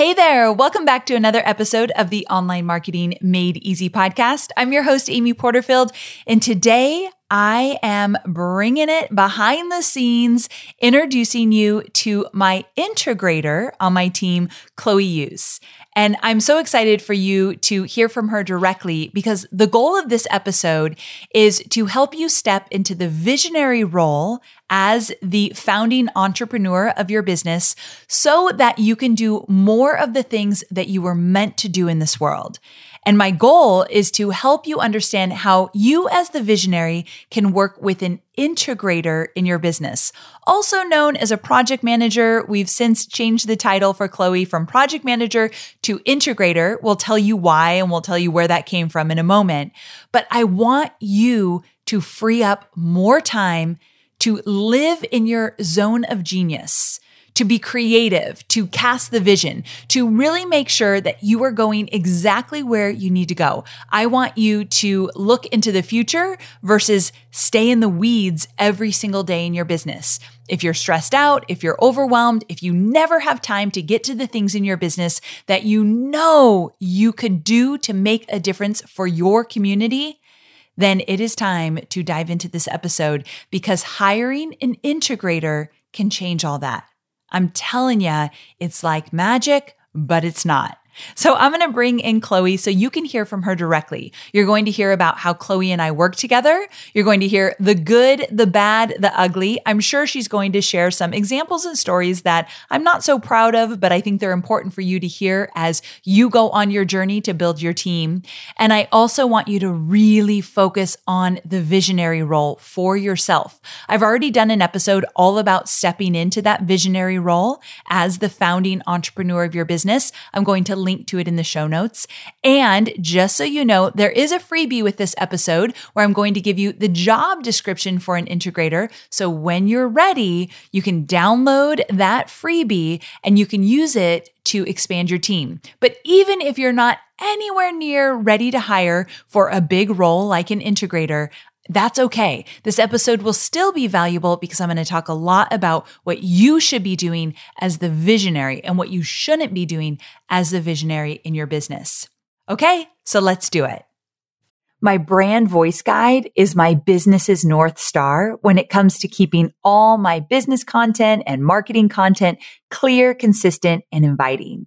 Hey there. Welcome back to another episode of the Online Marketing Made Easy podcast. I'm your host, Amy Porterfield. And today I am bringing it behind the scenes, introducing you to my integrator on my team, Chloe Euse. And I'm so excited for you to hear from her directly because the goal of this episode is to help you step into the visionary role as the founding entrepreneur of your business so that you can do more of the things that you were meant to do in this world. And my goal is to help you understand how you, as the visionary, can work with an integrator in your business. Also known as a project manager, we've since changed the title for Chloe from project manager to integrator. We'll tell you why and we'll tell you where that came from in a moment. But I want you to free up more time to live in your zone of genius to be creative, to cast the vision, to really make sure that you are going exactly where you need to go. I want you to look into the future versus stay in the weeds every single day in your business. If you're stressed out, if you're overwhelmed, if you never have time to get to the things in your business that you know you could do to make a difference for your community, then it is time to dive into this episode because hiring an integrator can change all that. I'm telling you, it's like magic, but it's not. So I'm going to bring in Chloe so you can hear from her directly. You're going to hear about how Chloe and I work together. You're going to hear the good, the bad, the ugly. I'm sure she's going to share some examples and stories that I'm not so proud of, but I think they're important for you to hear as you go on your journey to build your team. And I also want you to really focus on the visionary role for yourself. I've already done an episode all about stepping into that visionary role as the founding entrepreneur of your business. I'm going to link to it in the show notes. And just so you know, there is a freebie with this episode where I'm going to give you the job description for an integrator. So when you're ready, you can download that freebie and you can use it to expand your team. But even if you're not anywhere near ready to hire for a big role like an integrator, that's okay. This episode will still be valuable because I'm going to talk a lot about what you should be doing as the visionary and what you shouldn't be doing as the visionary in your business. Okay, so let's do it. My brand voice guide is my business's North Star when it comes to keeping all my business content and marketing content clear, consistent, and inviting.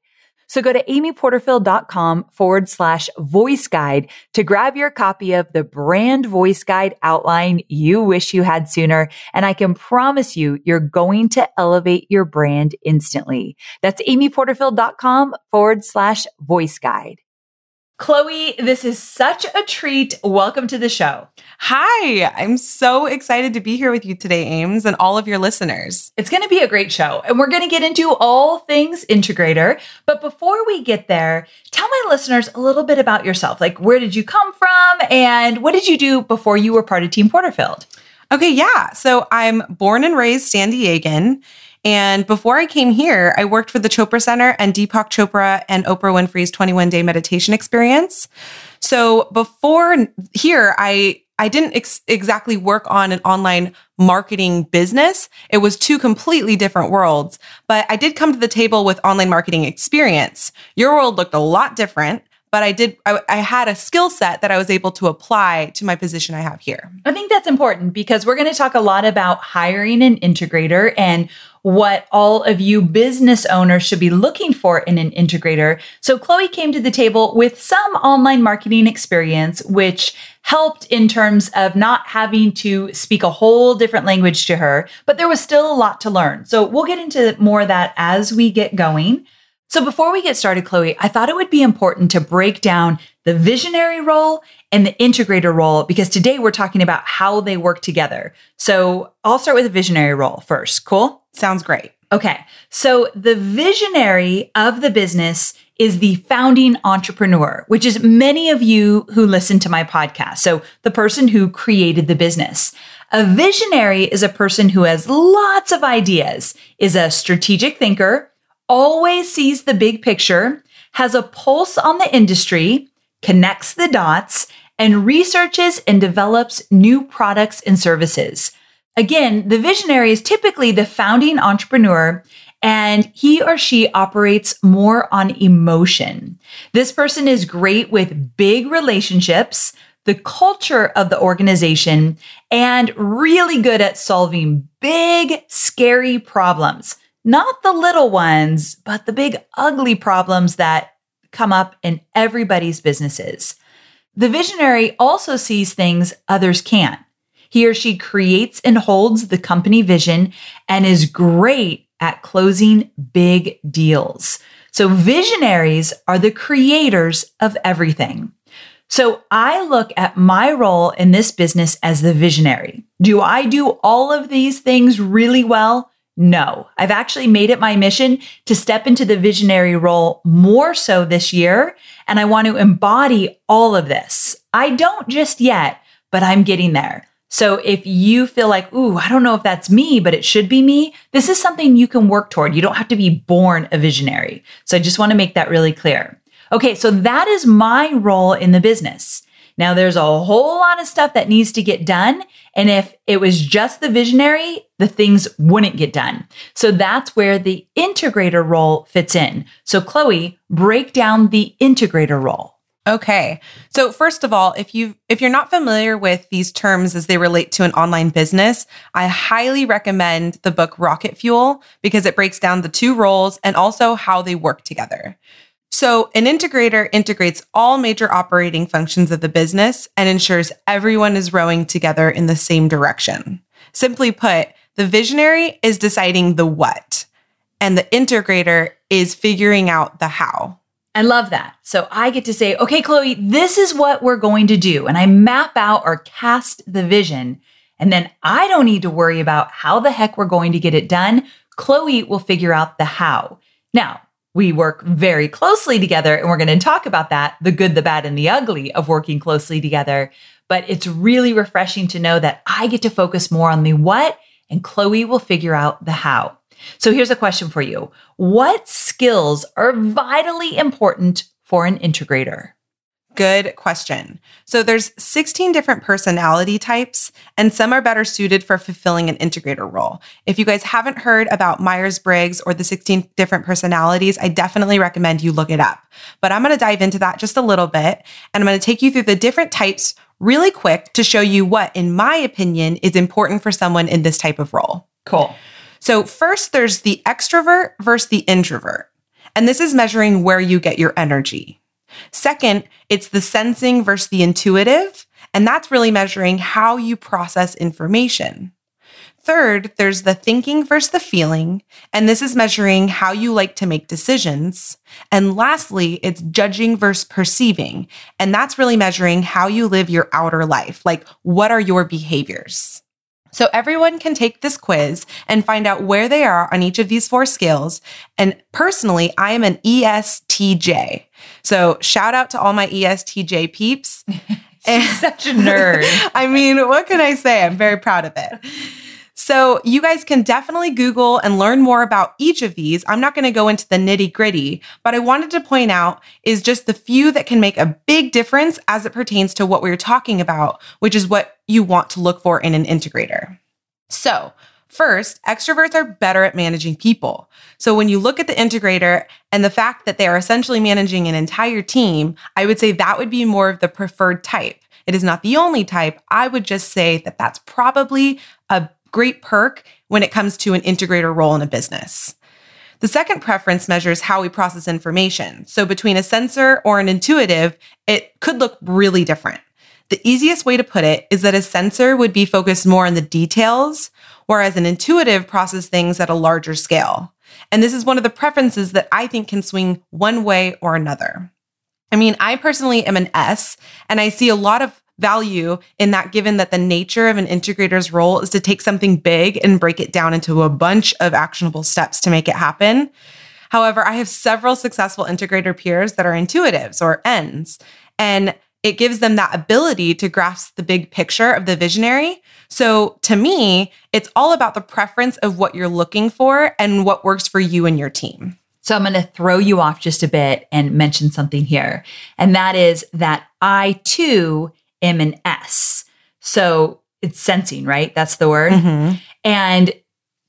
So go to amyporterfield.com forward slash voice guide to grab your copy of the brand voice guide outline you wish you had sooner. And I can promise you, you're going to elevate your brand instantly. That's amyporterfield.com forward slash voice guide. Chloe, this is such a treat. Welcome to the show. Hi, I'm so excited to be here with you today, Ames, and all of your listeners. It's going to be a great show, and we're going to get into all things integrator. But before we get there, tell my listeners a little bit about yourself. Like, where did you come from, and what did you do before you were part of Team Porterfield? Okay, yeah. So I'm born and raised San Diegan. And before I came here, I worked for the Chopra Center and Deepak Chopra and Oprah Winfrey's 21 day meditation experience. So before here, I I didn't ex- exactly work on an online marketing business. It was two completely different worlds, but I did come to the table with online marketing experience. Your world looked a lot different, but I did, I, I had a skill set that I was able to apply to my position I have here. I think that's important because we're going to talk a lot about hiring an integrator and what all of you business owners should be looking for in an integrator. So Chloe came to the table with some online marketing experience, which helped in terms of not having to speak a whole different language to her, but there was still a lot to learn. So we'll get into more of that as we get going. So before we get started, Chloe, I thought it would be important to break down the visionary role and the integrator role because today we're talking about how they work together. So I'll start with the visionary role first. Cool? Sounds great. Okay. So the visionary of the business is the founding entrepreneur, which is many of you who listen to my podcast. So the person who created the business. A visionary is a person who has lots of ideas, is a strategic thinker, always sees the big picture, has a pulse on the industry, connects the dots, and researches and develops new products and services. Again, the visionary is typically the founding entrepreneur and he or she operates more on emotion. This person is great with big relationships, the culture of the organization, and really good at solving big, scary problems not the little ones, but the big, ugly problems that come up in everybody's businesses. The visionary also sees things others can't. He or she creates and holds the company vision and is great at closing big deals. So, visionaries are the creators of everything. So, I look at my role in this business as the visionary. Do I do all of these things really well? No, I've actually made it my mission to step into the visionary role more so this year. And I want to embody all of this. I don't just yet, but I'm getting there. So if you feel like, ooh, I don't know if that's me, but it should be me, this is something you can work toward. You don't have to be born a visionary. So I just want to make that really clear. Okay, so that is my role in the business. Now, there's a whole lot of stuff that needs to get done. And if it was just the visionary, the things wouldn't get done. So that's where the integrator role fits in. So, Chloe, break down the integrator role. Okay. So first of all, if you if you're not familiar with these terms as they relate to an online business, I highly recommend the book Rocket Fuel because it breaks down the two roles and also how they work together. So, an integrator integrates all major operating functions of the business and ensures everyone is rowing together in the same direction. Simply put, the visionary is deciding the what, and the integrator is figuring out the how. I love that. So I get to say, okay, Chloe, this is what we're going to do. And I map out or cast the vision. And then I don't need to worry about how the heck we're going to get it done. Chloe will figure out the how. Now, we work very closely together and we're going to talk about that the good the bad and the ugly of working closely together. But it's really refreshing to know that i get to focus more on the what and chloe will figure out the how. So here's a question for you. What skills are vitally important for an integrator Good question. So there's 16 different personality types and some are better suited for fulfilling an integrator role. If you guys haven't heard about Myers-Briggs or the 16 different personalities, I definitely recommend you look it up. But I'm going to dive into that just a little bit and I'm going to take you through the different types really quick to show you what in my opinion is important for someone in this type of role. Cool. So first there's the extrovert versus the introvert. And this is measuring where you get your energy. Second, it's the sensing versus the intuitive, and that's really measuring how you process information. Third, there's the thinking versus the feeling, and this is measuring how you like to make decisions. And lastly, it's judging versus perceiving, and that's really measuring how you live your outer life. Like, what are your behaviors? So everyone can take this quiz and find out where they are on each of these four scales. And personally, I am an ESTJ. So shout out to all my ESTJ peeps. such a nerd. I mean, what can I say? I'm very proud of it. So, you guys can definitely Google and learn more about each of these. I'm not going to go into the nitty gritty, but I wanted to point out is just the few that can make a big difference as it pertains to what we we're talking about, which is what you want to look for in an integrator. So, First, extroverts are better at managing people. So when you look at the integrator and the fact that they are essentially managing an entire team, I would say that would be more of the preferred type. It is not the only type. I would just say that that's probably a great perk when it comes to an integrator role in a business. The second preference measures how we process information. So between a sensor or an intuitive, it could look really different. The easiest way to put it is that a sensor would be focused more on the details, whereas an intuitive processes things at a larger scale. And this is one of the preferences that I think can swing one way or another. I mean, I personally am an S, and I see a lot of value in that given that the nature of an integrator's role is to take something big and break it down into a bunch of actionable steps to make it happen. However, I have several successful integrator peers that are intuitives or N's, and it gives them that ability to grasp the big picture of the visionary. So to me, it's all about the preference of what you're looking for and what works for you and your team. So I'm going to throw you off just a bit and mention something here. And that is that I too am and S. So it's sensing, right? That's the word. Mm-hmm. And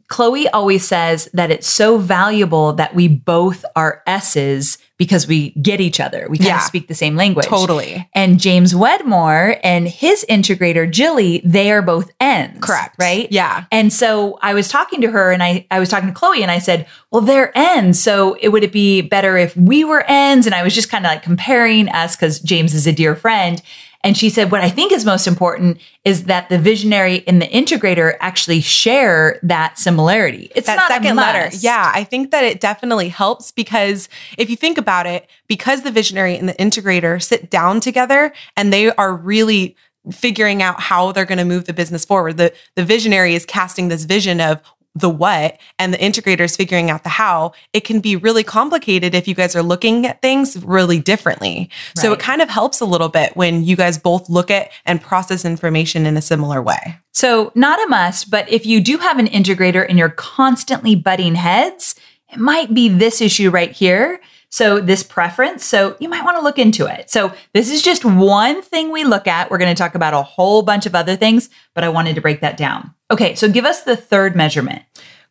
Chloe always says that it's so valuable that we both are S's because we get each other. We kind Yeah. of speak the same language. Totally. And James Wedmore and his integrator, Jilly, they are both N's. Correct. Right? Yeah. And so I was talking to her and I, I was talking to Chloe and I said, well, they're N's. So it would it be better if we were N's? And I was just kind of like comparing us because James is a dear friend. And she said, what I think is most important is that the visionary and the integrator actually share that similarity. It's that not a second letter. Yeah, I think that it definitely helps because if you think about it, because the visionary and the integrator sit down together and they are really figuring out how they're going to move the business forward. The the visionary is casting this vision of the what and the integrator is figuring out the how. It can be really complicated if you guys are looking at things really differently. So it kind of helps a little bit when you guys both look at and process information in a similar way. So, not a must, but if you do have an integrator and you're constantly butting heads, it might be this issue right here. So, this preference. So, you might want to look into it. So, this is just one thing we look at. We're going to talk about a whole bunch of other things, but I wanted to break that down. Okay, so give us the third measurement.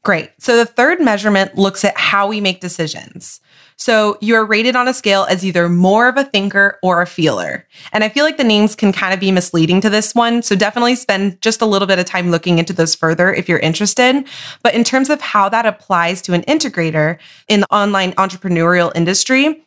Great. So the third measurement looks at how we make decisions. So you are rated on a scale as either more of a thinker or a feeler. And I feel like the names can kind of be misleading to this one. So definitely spend just a little bit of time looking into those further if you're interested. But in terms of how that applies to an integrator in the online entrepreneurial industry,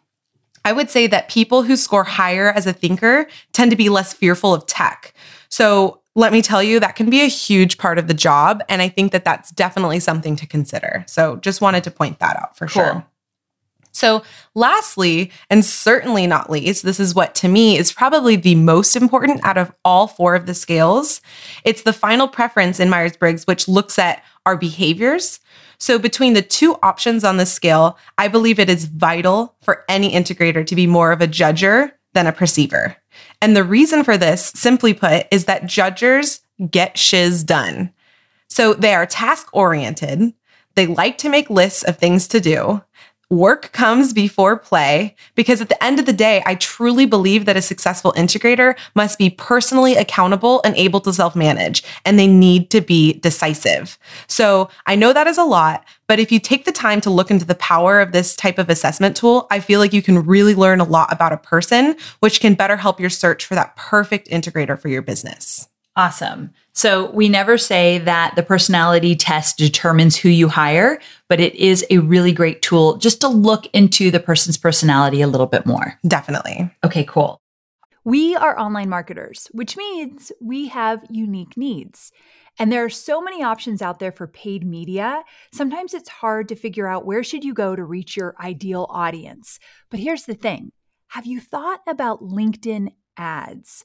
I would say that people who score higher as a thinker tend to be less fearful of tech. So let me tell you, that can be a huge part of the job. And I think that that's definitely something to consider. So just wanted to point that out for Cool. sure. So, lastly, and certainly not least, this is what to me is probably the most important out of all four of the scales. It's the final preference in Myers Briggs, which looks at our behaviors. So, between the two options on the scale, I believe it is vital for any integrator to be more of a judger than a perceiver. And the reason for this, simply put, is that judgers get shiz done. So they are task oriented. They like to make lists of things to do. Work comes before play because at the end of the day, I truly believe that a successful integrator must be personally accountable and able to self manage, and they need to be decisive. So I know that is a lot, but if you take the time to look into the power of this type of assessment tool, I feel like you can really learn a lot about a person, which can better help your search for that perfect integrator for your business. Awesome. So we never say that the personality test determines who you hire, but it is a really great tool just to look into the person's personality a little bit more. Definitely. Okay, cool. We are online marketers, which means we have unique needs. And there are so many options out there for paid media. Sometimes it's hard to figure out where should you go to reach your ideal audience. But here's the thing. Have you thought about LinkedIn ads?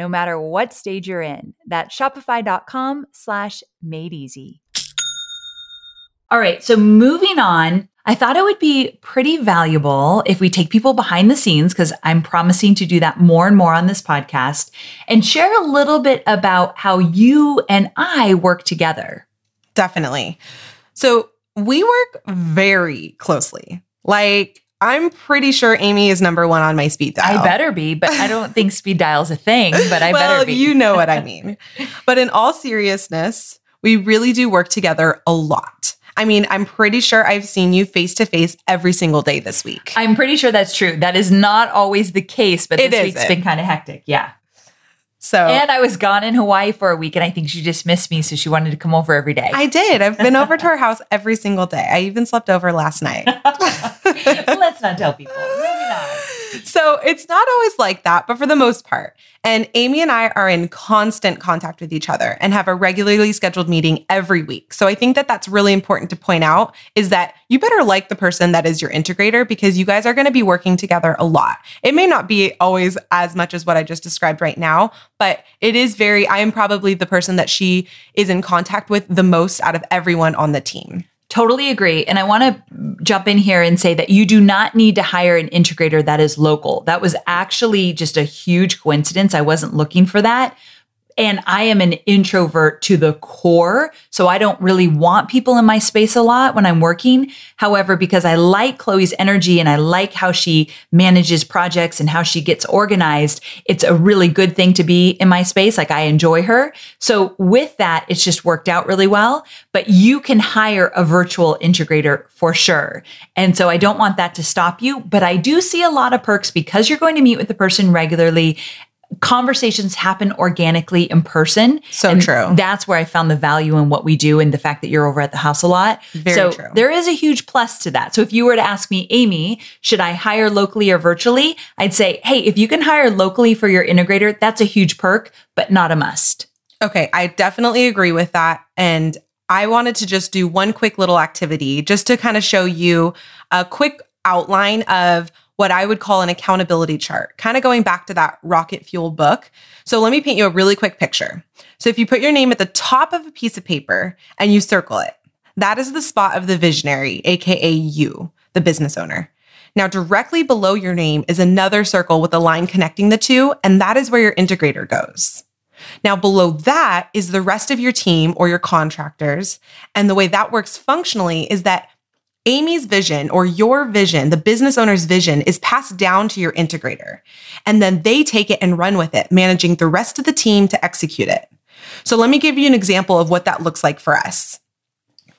no matter what stage you're in. That's shopify.com slash made easy. All right, so moving on, I thought it would be pretty valuable if we take people behind the scenes, because I'm promising to do that more and more on this podcast, and share a little bit about how you and I work together. Definitely. So we work very closely. Like, I'm pretty sure Amy is number one on my speed dial. I better be, but I don't think speed dial's a thing, but I well, better be. You know what I mean. but in all seriousness, we really do work together a lot. I mean, I'm pretty sure I've seen you face to face every single day this week. I'm pretty sure that's true. That is not always the case, but this week's been kind of hectic. Yeah. So And I was gone in Hawaii for a week and I think she just missed me so she wanted to come over every day. I did. I've been over to her house every single day. I even slept over last night. Let's not tell people. Moving on. So it's not always like that, but for the most part. And Amy and I are in constant contact with each other and have a regularly scheduled meeting every week. So I think that that's really important to point out is that you better like the person that is your integrator because you guys are going to be working together a lot. It may not be always as much as what I just described right now, but it is very, I am probably the person that she is in contact with the most out of everyone on the team. Totally agree. And I want to jump in here and say that you do not need to hire an integrator that is local. That was actually just a huge coincidence. I wasn't looking for that. And I am an introvert to the core. So I don't really want people in my space a lot when I'm working. However, because I like Chloe's energy and I like how she manages projects and how she gets organized, it's a really good thing to be in my space. Like I enjoy her. So with that, it's just worked out really well. But you can hire a virtual integrator for sure. And so I don't want that to stop you. But I do see a lot of perks because you're going to meet with the person regularly conversations happen organically in person. So and true. That's where I found the value in what we do and the fact that you're over at the house a lot. Very so true. there is a huge plus to that. So if you were to ask me, Amy, should I hire locally or virtually? I'd say, hey, if you can hire locally for your integrator, that's a huge perk, but not a must. Okay, I definitely agree with that. And I wanted to just do one quick little activity just to kind of show you a quick outline of what I would call an accountability chart, kind of going back to that rocket fuel book. So let me paint you a really quick picture. So if you put your name at the top of a piece of paper and you circle it, that is the spot of the visionary, AKA you, the business owner. Now, directly below your name is another circle with a line connecting the two, and that is where your integrator goes. Now, below that is the rest of your team or your contractors. And the way that works functionally is that Amy's vision or your vision, the business owner's vision, is passed down to your integrator. And then they take it and run with it, managing the rest of the team to execute it. So let me give you an example of what that looks like for us.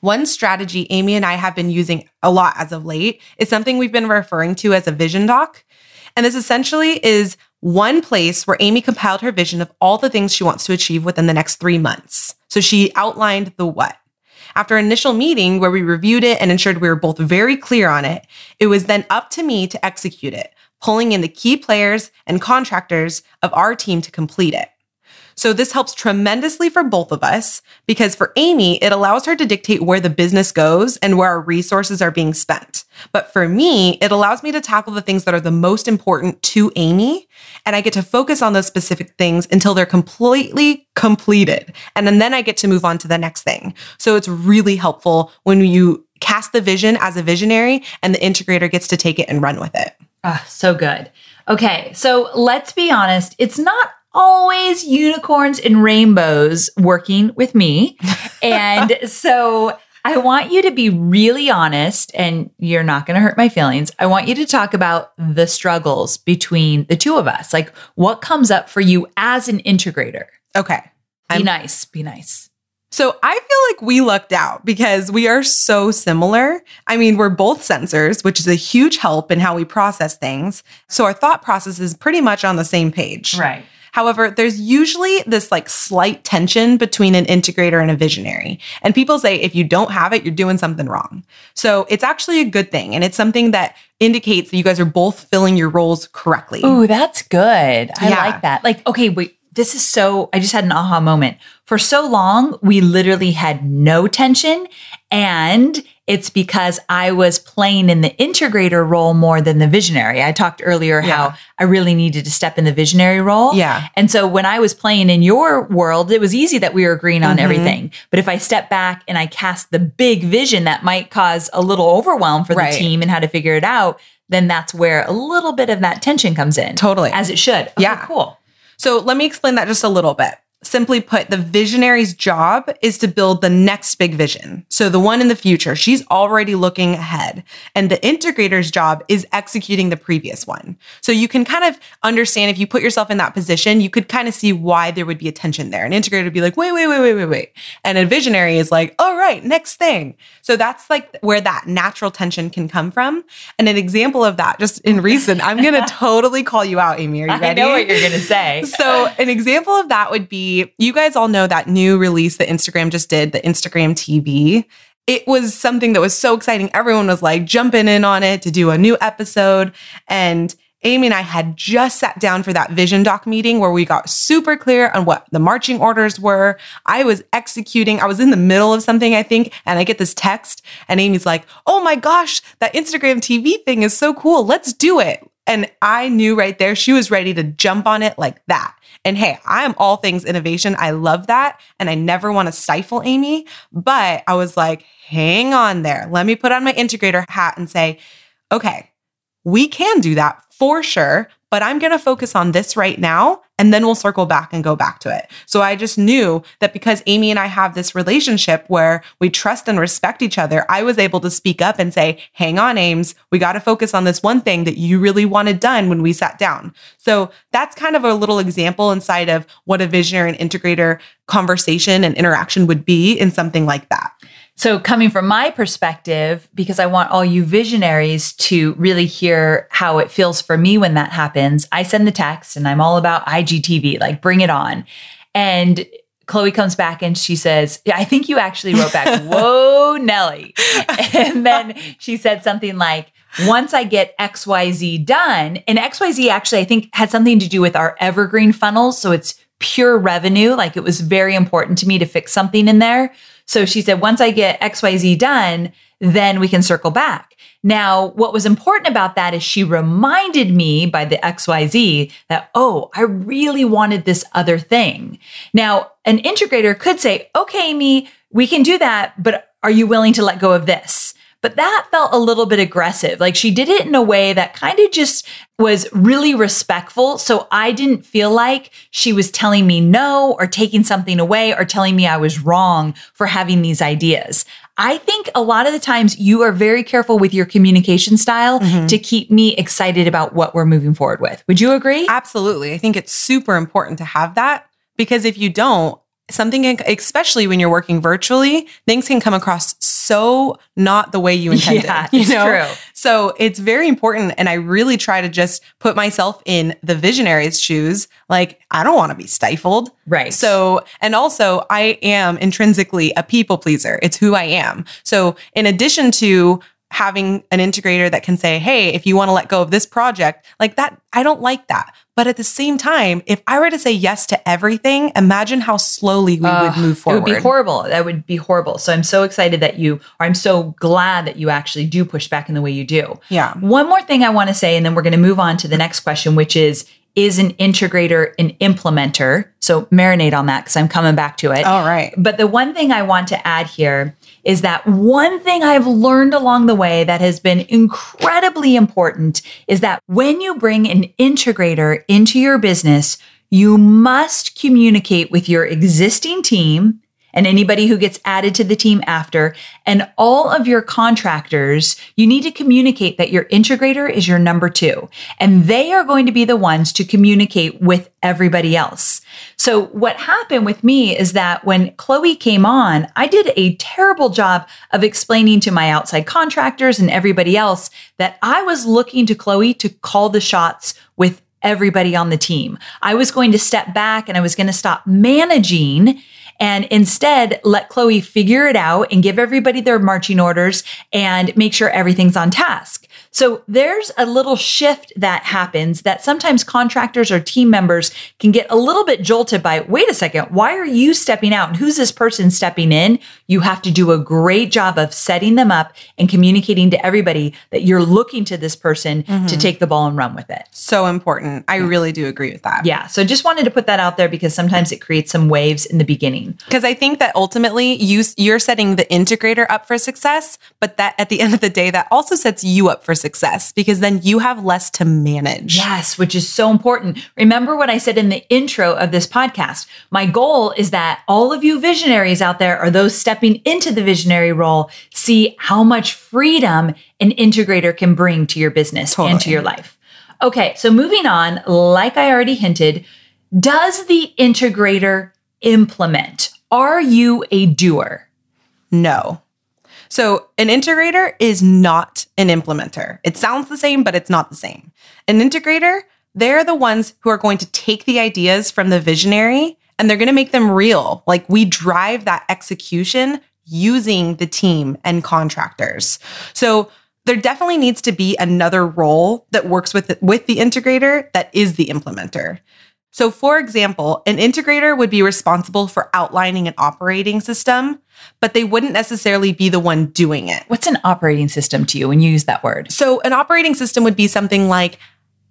One strategy Amy and I have been using a lot as of late is something we've been referring to as a vision doc. And this essentially is one place where Amy compiled her vision of all the things she wants to achieve within the next three months. So she outlined the what. After an initial meeting where we reviewed it and ensured we were both very clear on it, it was then up to me to execute it, pulling in the key players and contractors of our team to complete it. So this helps tremendously for both of us because for Amy, it allows her to dictate where the business goes and where our resources are being spent. But for me, it allows me to tackle the things that are the most important to Amy. And I get to focus on those specific things until they're completely completed. And then I get to move on to the next thing. So it's really helpful when you cast the vision as a visionary and the integrator gets to take it and run with it. Ah, so good. Okay, so let's be honest, it's not always unicorns and rainbows working with me. and so I want you to be really honest, and you're not going to hurt my feelings. I want you to talk about the struggles between the two of us. Like, what comes up for you as an integrator? Okay. Be I'm, nice. Be nice. So I feel like we lucked out because we are so similar. I mean, we're both sensors, which is a huge help in how we process things. So our thought process is pretty much on the same page. Right. However, there's usually this like slight tension between an integrator and a visionary. And people say if you don't have it, you're doing something wrong. So it's actually a good thing. And it's something that indicates that you guys are both filling your roles correctly. Ooh, that's good. I yeah. like that. Like, okay, wait, this is so, I just had an aha moment. For so long, we literally had no tension. And it's because I was playing in the integrator role more than the visionary. I talked earlier yeah. how I really needed to step in the visionary role. Yeah. And so when I was playing in your world, it was easy that we were agreeing on mm-hmm. everything. But if I step back and I cast the big vision that might cause a little overwhelm for right. the team and how to figure it out, then that's where a little bit of that tension comes in. Totally. As it should. Okay, yeah. Cool. So let me explain that just a little bit. Simply put, the visionary's job is to build the next big vision. So the one in the future, she's already looking ahead. And the integrator's job is executing the previous one. So you can kind of understand if you put yourself in that position, you could kind of see why there would be a tension there. An integrator would be like, wait, wait, wait, wait, wait, wait. And a visionary is like, all right, next thing. So that's like where that natural tension can come from. And an example of that, just in recent, I'm going to totally call you out, Amy. Are you ready? I know what you're going to say. so an example of that would be you guys all know that new release that Instagram just did, the Instagram TV. It was something that was so exciting. Everyone was like jumping in on it to do a new episode. And Amy and I had just sat down for that vision doc meeting where we got super clear on what the marching orders were. I was executing, I was in the middle of something, I think, and I get this text, and Amy's like, Oh my gosh, that Instagram TV thing is so cool. Let's do it. And I knew right there she was ready to jump on it like that. And hey, I am all things innovation. I love that. And I never want to stifle Amy. But I was like, hang on there. Let me put on my integrator hat and say, okay, we can do that for sure but I'm going to focus on this right now and then we'll circle back and go back to it. So I just knew that because Amy and I have this relationship where we trust and respect each other, I was able to speak up and say, hang on, Ames, we got to focus on this one thing that you really wanted done when we sat down. So that's kind of a little example inside of what a visionary and integrator conversation and interaction would be in something like that. So, coming from my perspective, because I want all you visionaries to really hear how it feels for me when that happens, I send the text and I'm all about IGTV, like bring it on. And Chloe comes back and she says, I think you actually wrote back, Whoa, Nellie. And then she said something like, once I get XYZ done, and XYZ actually, I think, had something to do with our evergreen funnels. So it's pure revenue. Like it was very important to me to fix something in there. So she said, once I get XYZ done, then we can circle back. Now, what was important about that is she reminded me by the XYZ that, oh, I really wanted this other thing. Now, an integrator could say, okay, me, we can do that, but are you willing to let go of this? But that felt a little bit aggressive. Like she did it in a way that kind of just was really respectful. So I didn't feel like she was telling me no or taking something away or telling me I was wrong for having these ideas. I think a lot of the times you are very careful with your communication style mm-hmm. to keep me excited about what we're moving forward with. Would you agree? Absolutely. I think it's super important to have that because if you don't, something, especially when you're working virtually, things can come across so not the way you intended. Yeah, you it's know? true. So it's very important. And I really try to just put myself in the visionary's shoes. Like, I don't want to be stifled. Right. So, and also, I am intrinsically a people pleaser. It's who I am. So, in addition to having an integrator that can say, Hey, if you want to let go of this project, like that, I don't like that. But at the same time, if I were to say yes to everything, imagine how slowly we would move forward. It would be horrible. That would be horrible. So I'm so excited that you, or I'm so glad that you actually do push back in the way you do. Yeah. One more thing I want to say, and then we're going to move on to the next question, which is Is an integrator an implementer? So marinate on that because I'm coming back to it. All right. But the one thing I want to add here is that one thing I've learned along the way that has been incredibly important is that when you bring an integrator into your business, you must communicate with your existing team and anybody who gets added to the team after and all of your contractors, you need to communicate that your integrator is your number two and they are going to be the ones to communicate with everybody else. So what happened with me is that when Chloe came on, I did a terrible job of explaining to my outside contractors and everybody else that I was looking to Chloe to call the shots with everybody on the team. I was going to step back and I was going to stop managing and instead let Chloe figure it out and give everybody their marching orders and make sure everything's on task. So there's a little shift that happens that sometimes contractors or team members can get a little bit jolted by, wait a second, why are you stepping out? And who's this person stepping in? You have to do a great job of setting them up and communicating to everybody that you're looking to this person to mm-hmm. take the ball and run with it. So important. I really do agree with that. Yeah. So just wanted to put that out there because sometimes it creates some waves in the beginning. Because I think that ultimately you you're setting the integrator up for success, but that at the end of the day, that also sets you up for success because then you have less to manage. Yes, which is so important. Remember what I said in the intro of this podcast. My goal is that all of you visionaries out there or those stepping into the visionary role see how much freedom an integrator can bring to your business and to your life. Okay, so moving on, like I already hinted, does the integrator implement? Are you a doer? No. So an integrator is not an implementer. It sounds the same, but it's not the same. An integrator, they're the ones who are going to take the ideas from the visionary and they're going to make them real. Like we drive that execution using the team and contractors. So there definitely needs to be another role that works with with the integrator that is the implementer. So, for example, an integrator would be responsible for outlining an operating system, but they wouldn't necessarily be the one doing it. What's an operating system to you when you use that word? So, an operating system would be something like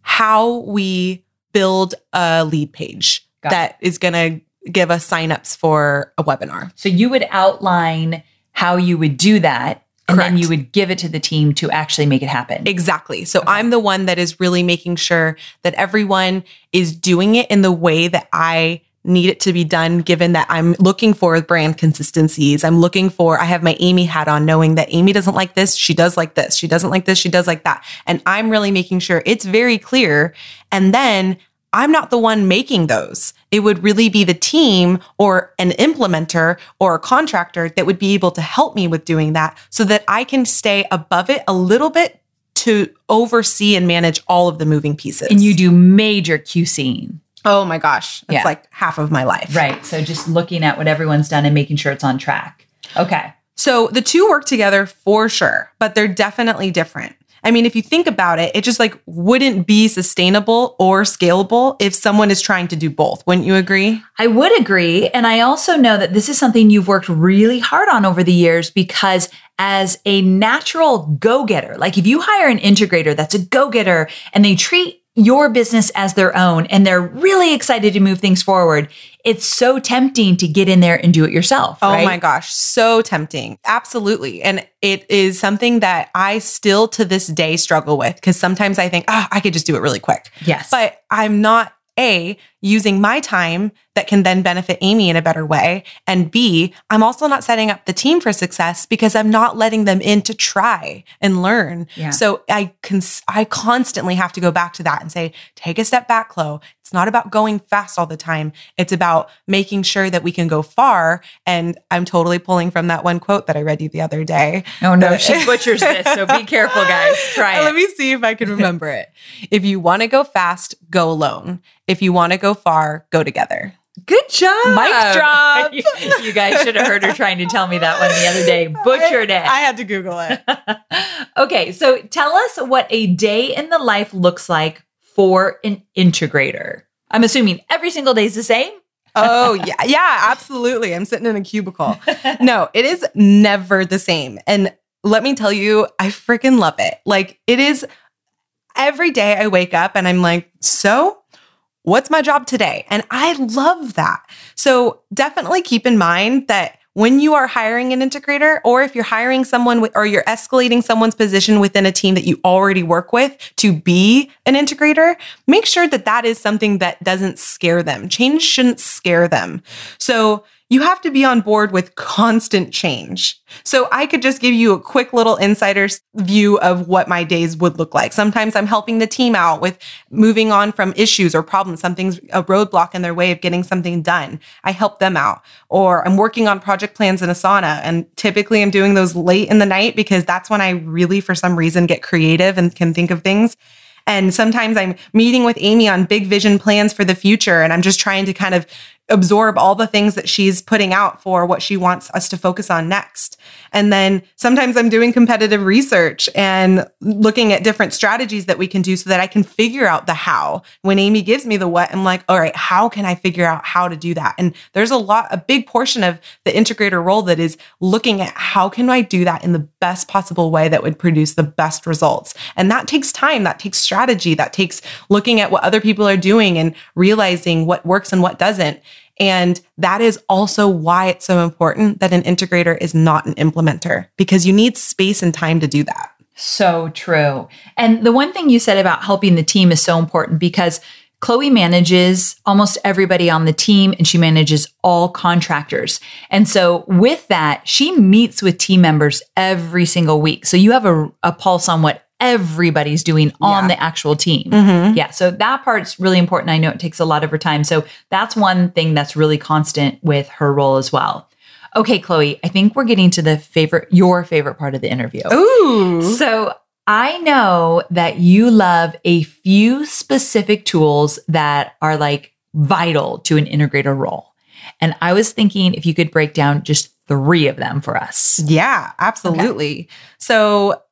how we build a lead page Got that is going to give us signups for a webinar. So you would outline how you would do that, and then you would give it to the team to actually make it happen. Exactly. So I'm the one that is really making sure that everyone is doing it in the way that I need it to be done, given that I'm looking for brand consistencies. I'm looking for, I have my Amy hat on, knowing that Amy doesn't like this. She does like this. She doesn't like this. She does like that. And I'm really making sure it's very clear. And then I'm not the one making those. It would really be the team or an implementer or a contractor that would be able to help me with doing that so that I can stay above it a little bit to oversee and manage all of the moving pieces. and you do major QCing. oh my gosh, that's Yeah. like half of my life. Right. So just looking at what everyone's done and making sure it's on track. Okay. So the two work together for sure, but they're definitely different. I mean, if you think about it, it just like wouldn't be sustainable or scalable if someone is trying to do both. Wouldn't you agree? I would agree. And I also know that this is something you've worked really hard on over the years because as a natural go getter, like if you hire an integrator that's a go getter and they treat your business as their own and they're really excited to move things forward, it's so tempting to get in there and do it yourself. Oh right? my gosh, so tempting. Absolutely. And it is something that I still to this day struggle with because sometimes I think, oh, I could just do it really quick. Yes. But I'm not A, using my time that can then benefit Amy in a better way. And B, I'm also not setting up the team for success because I'm not letting them in to try and learn. Yeah. So I can, I constantly have to go back to that and say, take a step back, Chloe. It's not about going fast all the time. It's about making sure that we can go far. And I'm totally pulling from that one quote that I read you the other day. Oh no, she butchers this. So be careful, guys. Try it. Let me see if I can remember it. If you want to go fast, go alone. If you want to go far, go together. Good job. Mic drop. you, you guys should have heard her trying to tell me that one the other day. Butchered it. I had to Google it. okay, so tell us what a day in the life looks like for an integrator. I'm assuming every single day is the same. oh yeah yeah absolutely i'm sitting in a cubicle no it is never the same and let me tell you i freaking love it like it is every day i wake up and i'm like so what's my job today? And i love that. So definitely keep in mind that when you are hiring an integrator or if you're hiring someone or you're escalating someone's position within a team that you already work with to be an integrator make sure that that is something that doesn't scare them. Change shouldn't scare them. So you have to be on board with constant change. So I could just give you a quick little insider's view of what my days would look like. Sometimes I'm helping the team out with moving on from issues or problems. Something's a roadblock in their way of getting something done. I help them out. Or I'm working on project plans in Asana. And typically I'm doing those late in the night because that's when I really, for some reason, get creative and can think of things. And sometimes I'm meeting with Amy on big vision plans for the future. And I'm just trying to kind of absorb all the things that she's putting out for what she wants us to focus on next. And then sometimes I'm doing competitive research and looking at different strategies that we can do so that I can figure out the how. When Amy gives me the what, I'm like, all right, how can I figure out how to do that? And there's a lot, a big portion of the integrator role that is looking at how can I do that in the best possible way that would produce the best results. And that takes time, that takes strategy, that takes looking at what other people are doing and realizing what works and what doesn't. And that is also why it's so important that an integrator is not an implementer because you need space and time to do that. So true. And the one thing you said about helping the team is so important because Chloe manages almost everybody on the team and she manages all contractors. And so, with that, she meets with team members every single week. So, you have a, a pulse on what everybody's doing on Yeah. the actual team. Mhm. Yeah. So, that part's really important. I know it takes a lot of her time. So, that's one thing that's really constant with her role as well. Okay, Chloe, I think we're getting to the favorite, your favorite part of the interview. Ooh. So I know that you love a few specific tools that are like vital to an integrator role. And I was thinking if you could break down just three of them for us. Yeah, absolutely. So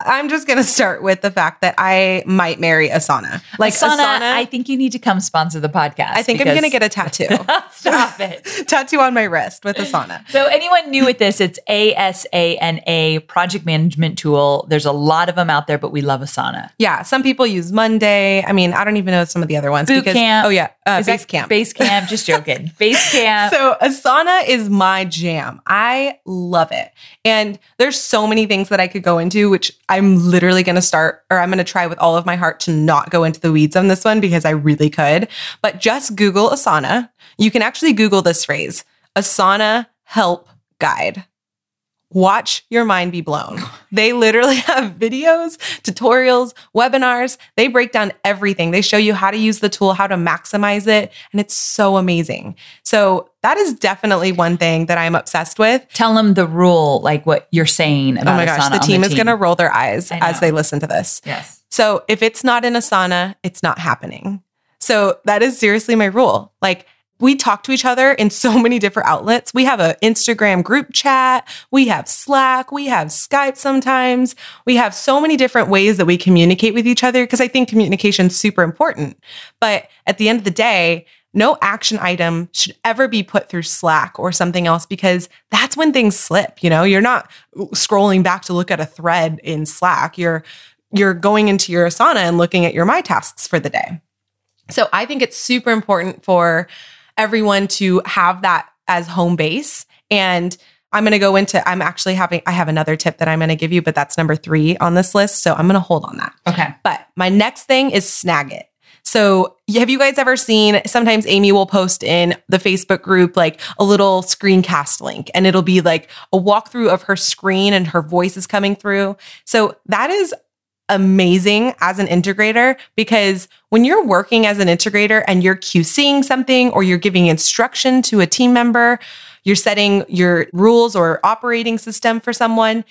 I'm just going to start with the fact that I might marry Asana. Like Asana, Asana, I think you need to come sponsor the podcast. I think I'm going to get a tattoo. Stop it. tattoo on my wrist with Asana. So, anyone new with this, it's ASANA project management tool. There's a lot of them out there, but we love Asana. Yeah, some people use Monday. I mean, I don't even know some of the other ones. Boot because, camp. Oh yeah, uh, Is that Basecamp. Basecamp, just joking. base camp. So Asana is my jam. I love it. And there's so many things that I could go into, which I'm literally going to start or I'm going to try with all of my heart to not go into the weeds on this one because I really could. But just Google Asana. You can actually Google this phrase Asana help guide. Watch your mind be blown. They literally have videos, tutorials, webinars. They break down everything. They show you how to use the tool, how to maximize it, and it's so amazing. So, that is definitely one thing that I'm obsessed with. Tell them the rule, like what you're saying oh about oh my gosh, Asana the on team is going to roll their eyes as they listen to this. Yes. So, if it's not in Asana, it's not happening. So, that is seriously my rule. Like, we talk to each other in so many different outlets. We have an Instagram group chat, we have Slack, we have Skype sometimes. We have so many different ways that we communicate with each other because I think communication is super important. But at the end of the day, no action item should ever be put through Slack or something else because that's when things slip. You know, you're not scrolling back to look at a thread in Slack. You're you're going into your Asana and looking at your my tasks for the day. So I think it's super important for everyone to have that as home base. And I'm going to go into, I'm actually having, I have another tip that I'm going to give you, but that's number three on this list. So I'm going to hold on that. Okay. But my next thing is Snagit. So, have you guys ever seen sometimes Amy will post in the Facebook group like a little screencast link and it'll be like a walkthrough of her screen and her voice is coming through. So, that is amazing as an integrator because when you're working as an integrator and you're QCing something or you're giving instruction to a team member, you're setting your rules or operating system for someone,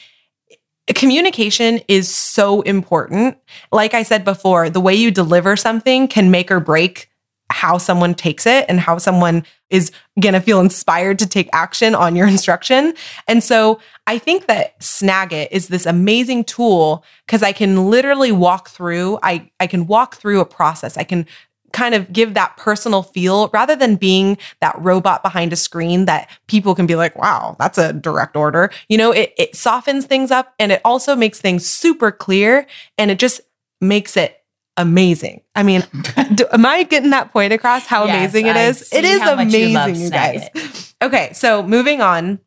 communication is so important. Like I said before, the way you deliver something can make or break how someone takes it and how someone is going to feel inspired to take action on your instruction. And so I think that Snagit is this amazing tool because I can literally walk through, I, I can walk through a process. I can kind of give that personal feel rather than being that robot behind a screen that people can be like, wow, that's a direct order. You know, it, it softens things up and it also makes things super clear and it just makes it amazing. I mean, do, am I getting that point across how Yes, amazing it I is? It is much you amazing, you guys. Okay, so moving on.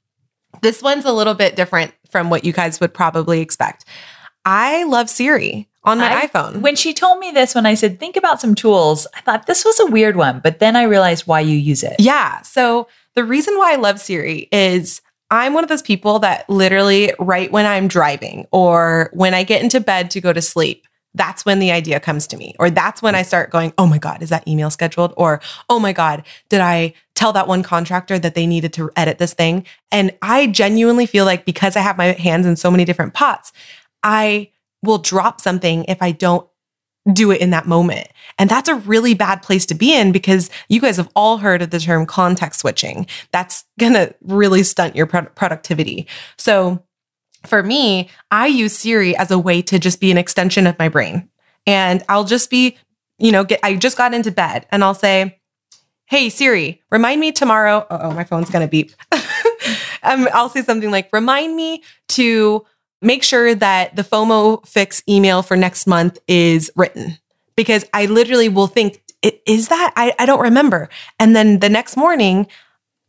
This one's a little bit different from what you guys would probably expect. I love Siri on my I- iPhone. When she told me this, when I said, think about some tools, I thought this was a weird one, but then I realized why you use it. Yeah. So the reason why I love Siri is I'm one of those people that literally, right when I'm driving or when I get into bed to go to sleep, that's when the idea comes to me. Or that's when I start going, oh my God, is that email scheduled? Or, oh my God, did I tell that one contractor that they needed to edit this thing? And I genuinely feel like because I have my hands in so many different pots, I will drop something if I don't do it in that moment. And that's a really bad place to be in because you guys have all heard of the term context switching. That's going to really stunt your pro- productivity. So for me, I use Siri as a way to just be an extension of my brain. And I'll just be, you know, get I just got into bed and I'll say, "Hey Siri, remind me tomorrow." Oh, my phone's to beep. um, I'll say something like, "Remind me to make sure that the FOMO fix email for next month is written because I literally will think, is that? I, I don't remember. And then the next morning,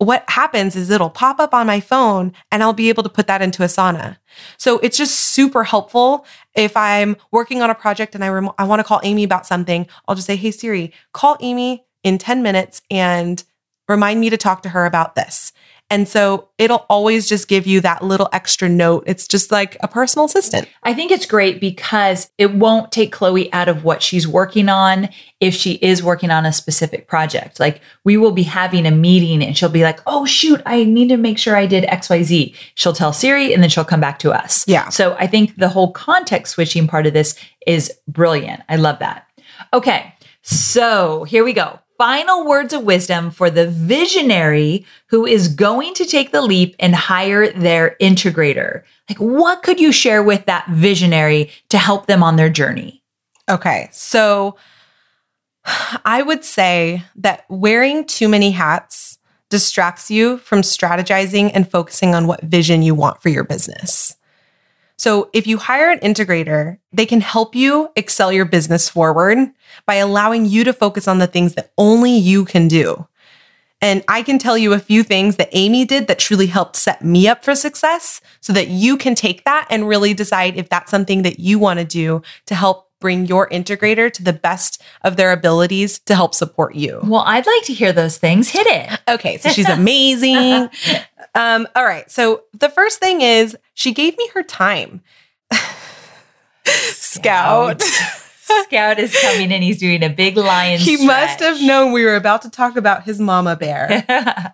what happens is it'll pop up on my phone and I'll be able to put that into Asana. So it's just super helpful. If I'm working on a project and I, rem- I want to call Amy about something, I'll just say, hey, Siri, call Amy in 10 minutes and remind me to talk to her about this. And so it'll always just give you that little extra note. It's just like a personal assistant. I think it's great because it won't take Chloe out of what she's working on if she is working on a specific project. Like we will be having a meeting and she'll be like, oh, shoot, I need to make sure I did XYZ. She'll tell Siri and then she'll come back to us. Yeah. So I think the whole context switching part of this is brilliant. I love that. Okay. So here we go. Final words of wisdom for the visionary who is going to take the leap and hire their integrator. Like, what could you share with that visionary to help them on their journey? Okay. So I would say that wearing too many hats distracts you from strategizing and focusing on what vision you want for your business. So if you hire an integrator, they can help you excel your business forward by allowing you to focus on the things that only you can do. And I can tell you a few things that Amy did that truly helped set me up for success so that you can take that and really decide if that's something that you want to do to help bring your integrator to the best of their abilities to help support you. Well, I'd like to hear those things. Hit it. Okay, so she's amazing. um, all right, so the first thing is she gave me her time. Scout. Scout is coming in. He's doing a big lion. He must have known we were about to talk about his mama bear.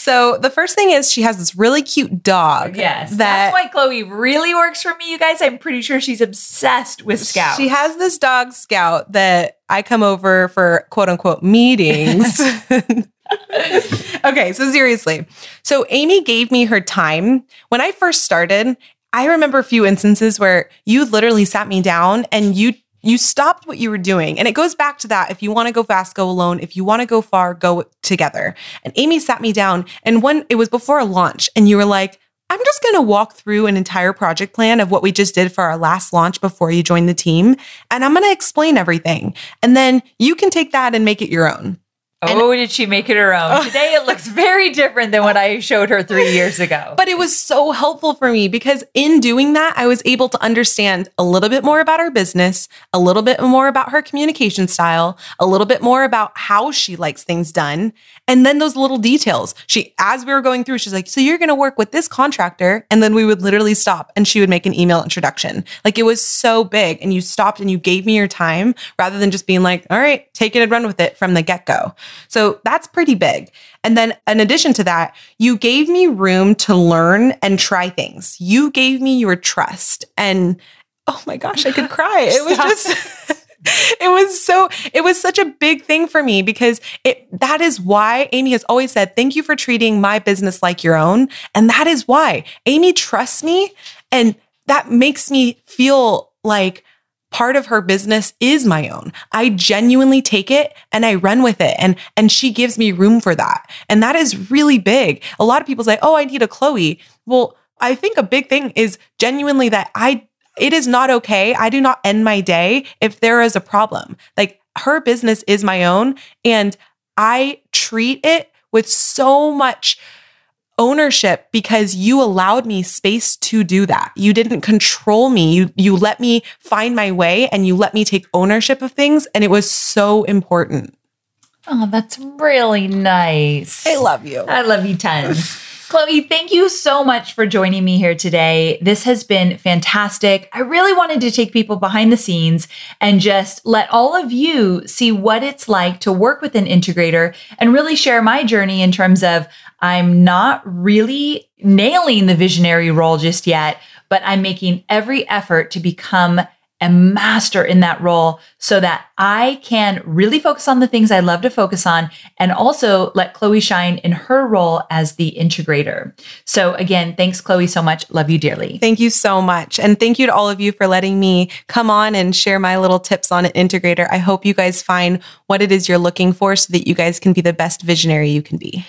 so the first thing is she has this really cute dog. Yes, that that's why Chloe really works for me, you guys. I'm pretty sure she's obsessed with Scout. She has this dog Scout that I come over for quote unquote meetings. okay, so seriously. So Amy gave me her time. When I first started, I remember a few instances where you literally sat me down and you you stopped what you were doing. And it goes back to that. If you want to go fast, go alone. If you want to go far, go together. And Amy sat me down and one, it was before a launch and you were like, I'm just going to walk through an entire project plan of what we just did for our last launch before you joined the team. And I'm going to explain everything. And then you can take that and make it your own. Oh, did she make it her own? Today it looks very different than what I showed her three years ago. But it was so helpful for me because in doing that, I was able to understand a little bit more about her business, a little bit more about her communication style, a little bit more about how she likes things done. And then those little details. She, as we were going through, she's like, So you're going to work with this contractor. And then we would literally stop and she would make an email introduction. Like it was so big. And you stopped and you gave me your time rather than just being like, All right, take it and run with it from the get go. So that's pretty big. And then in addition to that, you gave me room to learn and try things. You gave me your trust. And oh my gosh, I could cry. It was just it was so it was such a big thing for me because it that is why Amy has always said thank you for treating my business like your own and that is why Amy trusts me and that makes me feel like part of her business is my own. I genuinely take it and I run with it and and she gives me room for that. And that is really big. A lot of people say, "Oh, I need a Chloe." Well, I think a big thing is genuinely that I it is not okay. I do not end my day if there is a problem. Like her business is my own and I treat it with so much ownership because you allowed me space to do that. You didn't control me. You you let me find my way and you let me take ownership of things and it was so important. Oh, that's really nice. I love you. I love you tons. Chloe, thank you so much for joining me here today. This has been fantastic. I really wanted to take people behind the scenes and just let all of you see what it's like to work with an integrator and really share my journey in terms of I'm not really nailing the visionary role just yet, but I'm making every effort to become a master in that role so that I can really focus on the things I love to focus on and also let Chloe shine in her role as the integrator. So again, thanks Chloe so much. Love you dearly. Thank you so much. And thank you to all of you for letting me come on and share my little tips on an integrator. I hope you guys find what it is you're looking for so that you guys can be the best visionary you can be.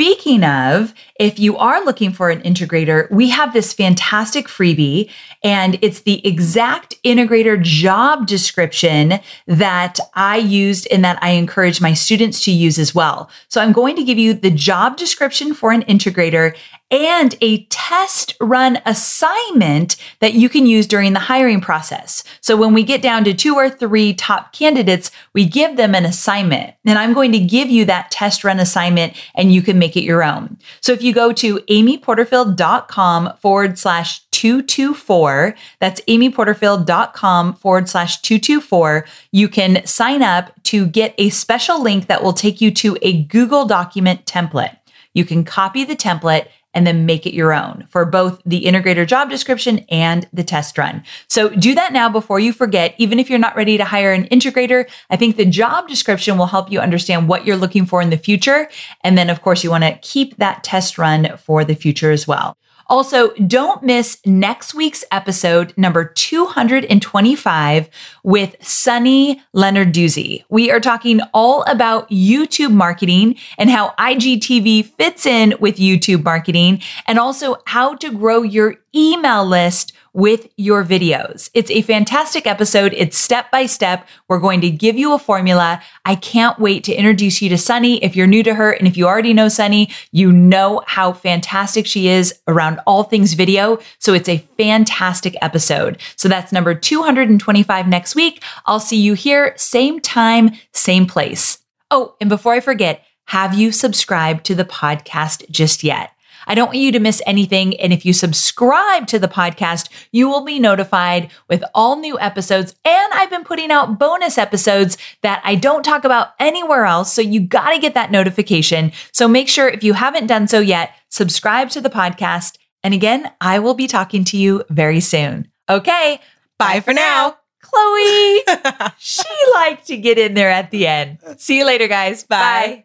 Speaking of, if you are looking for an integrator, we have this fantastic freebie and it's the exact integrator job description that I used and that I encourage my students to use as well. So I'm going to give you the job description for an integrator and a test run assignment that you can use during the hiring process. So when we get down to two or three top candidates, we give them an assignment. And I'm going to give you that test run assignment and you can make it your own. So if you go to amyporterfield.com forward slash 224, that's amyporterfield.com forward slash 224, you can sign up to get a special link that will take you to a Google document template. You can copy the template and then make it your own for both the integrator job description and the test run. So do that now before you forget. Even if you're not ready to hire an integrator, I think the job description will help you understand what you're looking for in the future. And then, of course, you want to keep that test run for the future as well. Also, don't miss next week's episode, number 225, with Sunny Lenarduzzi. We are talking all about YouTube marketing and how IGTV fits in with YouTube marketing, and also how to grow your email list with your videos. It's a fantastic episode. It's step by step. We're going to give you a formula. I can't wait to introduce you to Sunny. If you're new to her and if you already know Sunny, you know how fantastic she is around all things video. So it's a fantastic episode. So that's number 225 next week. I'll see you here, same time, same place. Oh, and before I forget, have you subscribed to the podcast just yet? I don't want you to miss anything. And if you subscribe to the podcast, you will be notified with all new episodes. And I've been putting out bonus episodes that I don't talk about anywhere else. So you got to get that notification. So make sure if you haven't done so yet, subscribe to the podcast. And again, I will be talking to you very soon. Okay. Bye, bye for now. Chloe, she liked to get in there at the end. See you later, guys. Bye. bye.